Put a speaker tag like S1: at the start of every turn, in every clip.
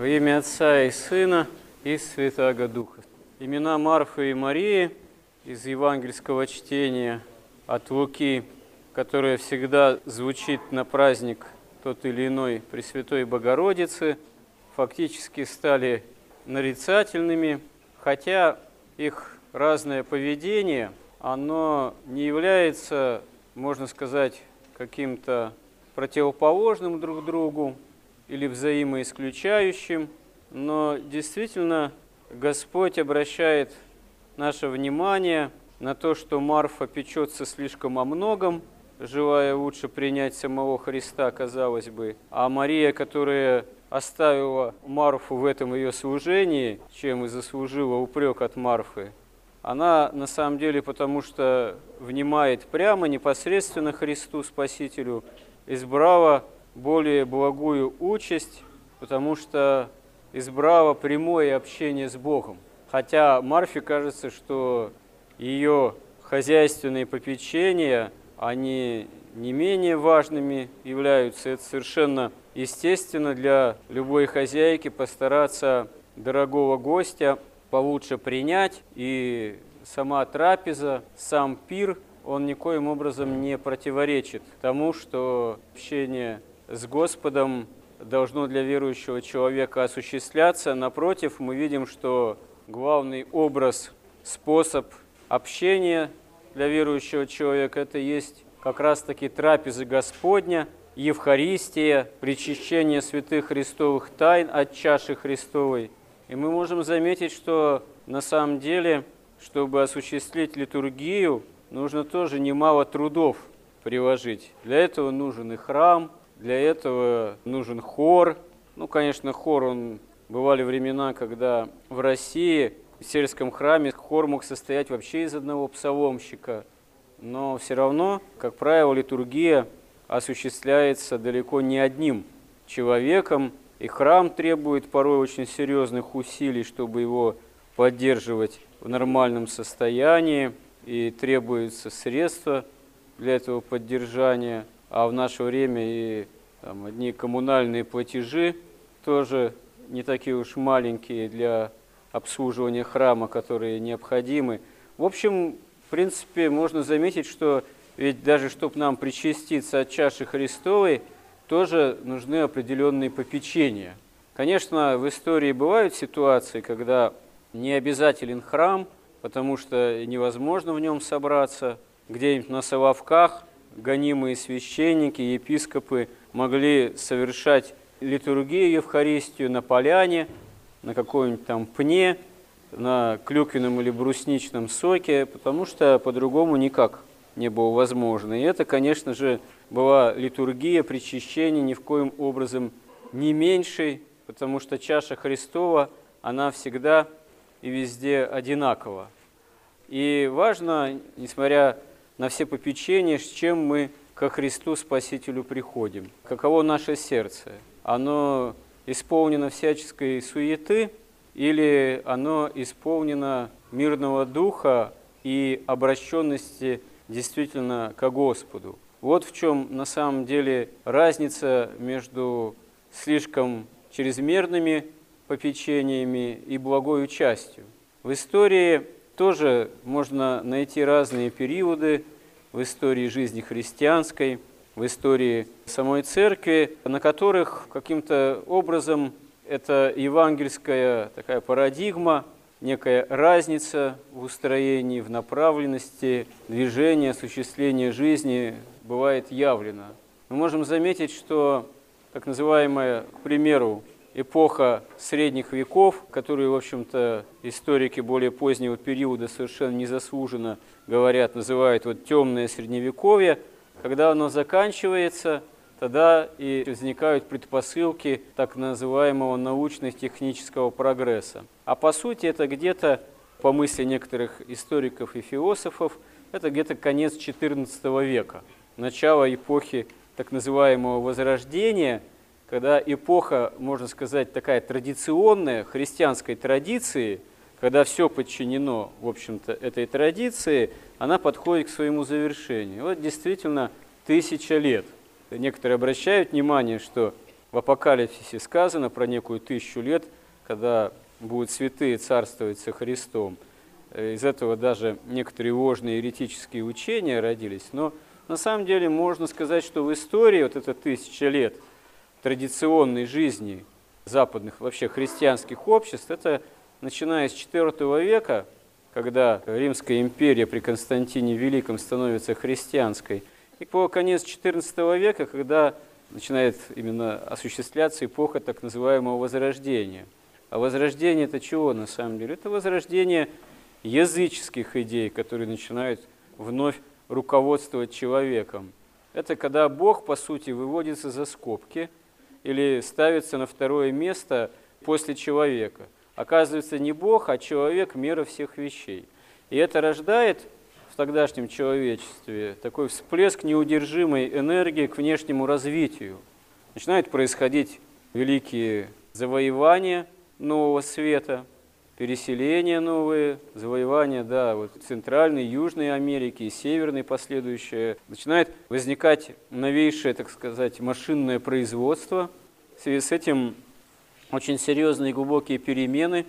S1: Во имя Отца и Сына и Святаго Духа. Имена Марфы и Марии из евангельского чтения от Луки, которое всегда звучит на праздник тот или иной Пресвятой Богородицы, фактически стали нарицательными, хотя их разное поведение, оно не является, можно сказать, каким-то противоположным друг другу или взаимоисключающим, но действительно Господь обращает наше внимание на то, что Марфа печется слишком о многом, желая лучше принять самого Христа, казалось бы, а Мария, которая оставила Марфу в этом ее служении, чем и заслужила упрек от Марфы, она на самом деле потому что внимает прямо, непосредственно Христу Спасителю, избрала более благую участь, потому что избрала прямое общение с Богом. Хотя Марфе кажется, что ее хозяйственные попечения, они не менее важными являются. Это совершенно естественно для любой хозяйки постараться дорогого гостя получше принять. И сама трапеза, сам пир, он никоим образом не противоречит тому, что общение с Господом должно для верующего человека осуществляться. Напротив, мы видим, что главный образ, способ общения для верующего человека – это есть как раз-таки трапеза Господня, Евхаристия, причащение святых христовых тайн от чаши Христовой. И мы можем заметить, что на самом деле, чтобы осуществить литургию, нужно тоже немало трудов приложить. Для этого нужен и храм, для этого нужен хор. Ну, конечно, хор, он бывали времена, когда в России в сельском храме хор мог состоять вообще из одного псаломщика. Но все равно, как правило, литургия осуществляется далеко не одним человеком, и храм требует порой очень серьезных усилий, чтобы его поддерживать в нормальном состоянии, и требуются средства для этого поддержания – а в наше время и там, одни коммунальные платежи тоже не такие уж маленькие для обслуживания храма, которые необходимы. В общем, в принципе, можно заметить, что ведь даже чтобы нам причаститься от чаши Христовой, тоже нужны определенные попечения. Конечно, в истории бывают ситуации, когда не обязателен храм, потому что невозможно в нем собраться, где-нибудь на Соловках – гонимые священники, епископы могли совершать литургию, Евхаристию на поляне, на каком-нибудь там пне, на клюквенном или брусничном соке, потому что по-другому никак не было возможно. И это, конечно же, была литургия причащения ни в коем образом не меньшей, потому что чаша Христова, она всегда и везде одинакова. И важно, несмотря на все попечения, с чем мы ко Христу Спасителю приходим. Каково наше сердце? Оно исполнено всяческой суеты или оно исполнено мирного духа и обращенности действительно к Господу? Вот в чем на самом деле разница между слишком чрезмерными попечениями и благой участью. В истории тоже можно найти разные периоды в истории жизни христианской, в истории самой церкви, на которых каким-то образом эта евангельская такая парадигма, некая разница в устроении, в направленности движения, осуществления жизни бывает явлена. Мы можем заметить, что так называемая, к примеру, эпоха средних веков, которую, в общем-то, историки более позднего периода совершенно незаслуженно говорят, называют вот темное средневековье, когда оно заканчивается, тогда и возникают предпосылки так называемого научно-технического прогресса. А по сути это где-то, по мысли некоторых историков и философов, это где-то конец XIV века, начало эпохи так называемого Возрождения – когда эпоха, можно сказать, такая традиционная, христианской традиции, когда все подчинено, в общем-то, этой традиции, она подходит к своему завершению. Вот действительно тысяча лет. Некоторые обращают внимание, что в Апокалипсисе сказано про некую тысячу лет, когда будут святые царствовать со Христом. Э, из этого даже некоторые ложные еретические учения родились. Но на самом деле можно сказать, что в истории вот эта тысяча лет традиционной жизни западных вообще христианских обществ, это начиная с IV века, когда Римская империя при Константине Великом становится христианской, и по конец XIV века, когда начинает именно осуществляться эпоха так называемого Возрождения. А Возрождение это чего на самом деле? Это возрождение языческих идей, которые начинают вновь руководствовать человеком. Это когда Бог, по сути, выводится за скобки или ставится на второе место после человека. Оказывается, не Бог, а человек – мера всех вещей. И это рождает в тогдашнем человечестве такой всплеск неудержимой энергии к внешнему развитию. Начинают происходить великие завоевания нового света – переселения новые, завоевания, да, вот Центральной, Южной Америки и Северной последующее. Начинает возникать новейшее, так сказать, машинное производство. В связи с этим очень серьезные и глубокие перемены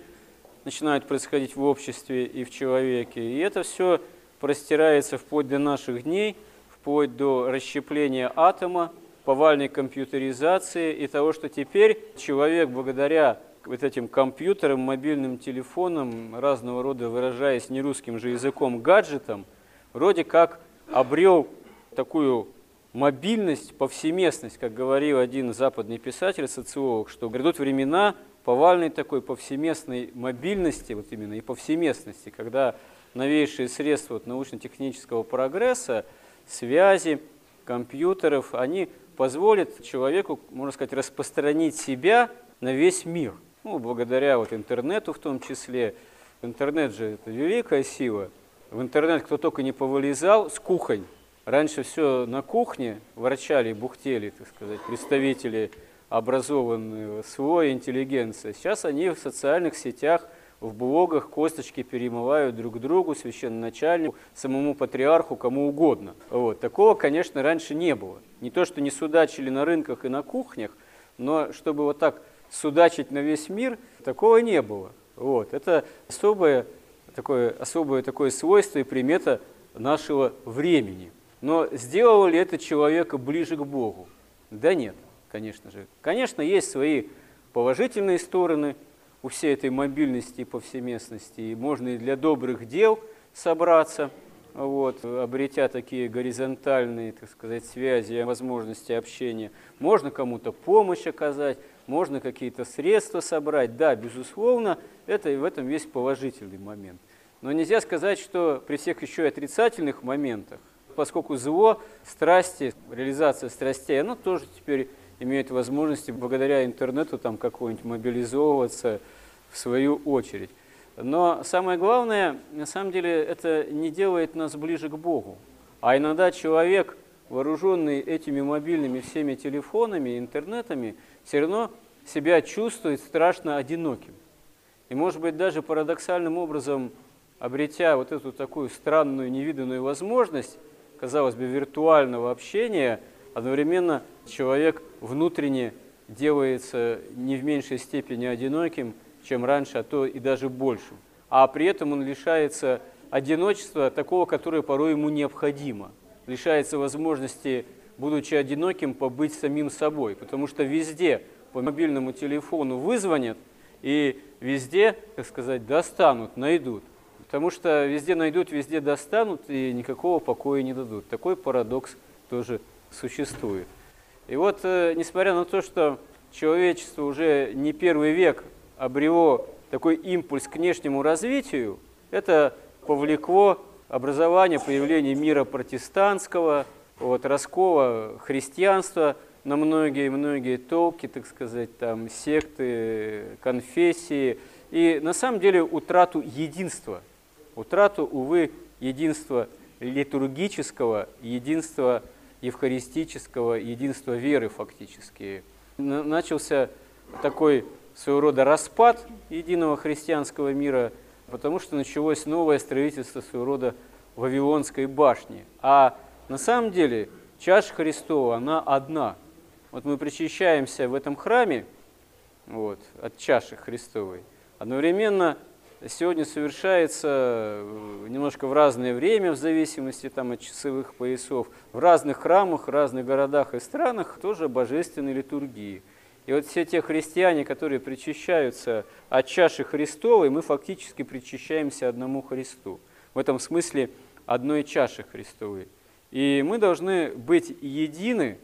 S1: начинают происходить в обществе и в человеке. И это все простирается вплоть до наших дней, вплоть до расщепления атома, повальной компьютеризации и того, что теперь человек благодаря вот этим компьютером, мобильным телефоном, разного рода, выражаясь не русским же языком, гаджетом, вроде как обрел такую мобильность, повсеместность, как говорил один западный писатель, социолог, что грядут времена повальной такой повсеместной мобильности, вот именно и повсеместности, когда новейшие средства вот, научно-технического прогресса, связи, компьютеров, они позволят человеку, можно сказать, распространить себя на весь мир – ну, благодаря вот интернету в том числе. Интернет же это великая сила. В интернет кто только не повылезал с кухонь. Раньше все на кухне ворчали, бухтели, так сказать, представители образованного слоя интеллигенции. Сейчас они в социальных сетях, в блогах косточки перемывают друг другу, священноначальнику, самому патриарху, кому угодно. Вот. Такого, конечно, раньше не было. Не то, что не судачили на рынках и на кухнях, но чтобы вот так судачить на весь мир, такого не было. Вот. Это особое такое, особое такое свойство и примета нашего времени. Но сделало ли это человека ближе к Богу? Да нет, конечно же. Конечно, есть свои положительные стороны у всей этой мобильности и повсеместности. И можно и для добрых дел собраться, вот, обретя такие горизонтальные, так сказать, связи, возможности общения. Можно кому-то помощь оказать, можно какие-то средства собрать. Да, безусловно, это в этом есть положительный момент. Но нельзя сказать, что при всех еще и отрицательных моментах, поскольку зло, страсти, реализация страстей, оно тоже теперь имеет возможности благодаря интернету там какого-нибудь мобилизовываться в свою очередь. Но самое главное, на самом деле, это не делает нас ближе к Богу. А иногда человек, вооруженный этими мобильными всеми телефонами, интернетами, все равно себя чувствует страшно одиноким. И, может быть, даже парадоксальным образом, обретя вот эту такую странную, невиданную возможность, казалось бы, виртуального общения, одновременно человек внутренне делается не в меньшей степени одиноким, чем раньше, а то и даже большим. А при этом он лишается одиночества такого, которое порой ему необходимо. Лишается возможности, будучи одиноким, побыть самим собой. Потому что везде по мобильному телефону вызвонят и везде, так сказать, достанут, найдут. Потому что везде найдут, везде достанут и никакого покоя не дадут. Такой парадокс тоже существует. И вот, э, несмотря на то, что человечество уже не первый век обрело такой импульс к внешнему развитию, это повлекло образование, появление мира протестантского, вот, раскола христианства на многие-многие толки, так сказать, там, секты, конфессии, и на самом деле утрату единства, утрату, увы, единства литургического, единства евхаристического, единства веры фактически. Начался такой своего рода распад единого христианского мира, потому что началось новое строительство своего рода Вавилонской башни. А на самом деле чаша Христова, она одна. вот мы причащаемся в этом храме вот, от чаши Христовой, одновременно сегодня совершается э, немножко в разное время, в зависимости там, от часовых поясов, в разных храмах, в разных городах и странах тоже божественной литургии. И вот все те христиане, которые причащаются от чаши Христовой, мы фактически причащаемся одному Христу. В этом смысле одной чаши Христовой. И мы должны быть едины,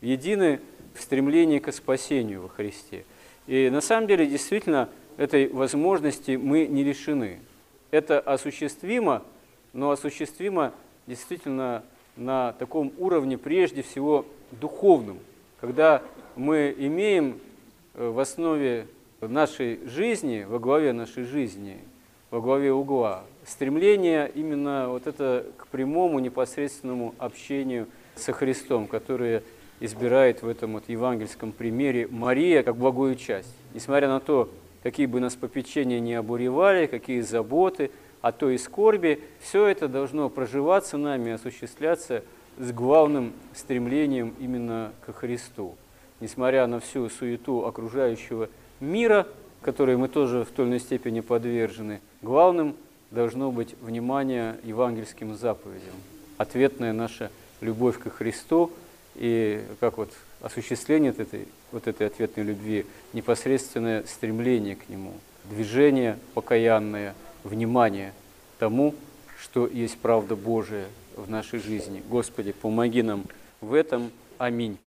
S1: едины в стремлении к спасению во Христе. И на самом деле, действительно, этой возможности мы не лишены. Это осуществимо, но осуществимо действительно на таком уровне, прежде всего, духовном, когда мы имеем э, в основе нашей жизни, во главе нашей жизни, во главе угла, стремление именно вот это к прямому непосредственному общению со Христом, которое избирает в этом вот евангельском примере Мария как благую часть. Несмотря на то, какие бы нас попечения не обуревали, какие заботы, а то и скорби, все это должно проживаться нами, осуществляться с главным стремлением именно к Христу. Несмотря на всю суету окружающего мира, которой мы тоже в той или иной степени подвержены, главным должно быть внимание евангельским заповедям, ответная наша любовь к Христу и как вот осуществление этой, вот этой ответной любви, непосредственное стремление к Нему, движение покаянное, внимание тому, что есть правда Божия в нашей жизни. Господи, помоги нам в этом. Аминь.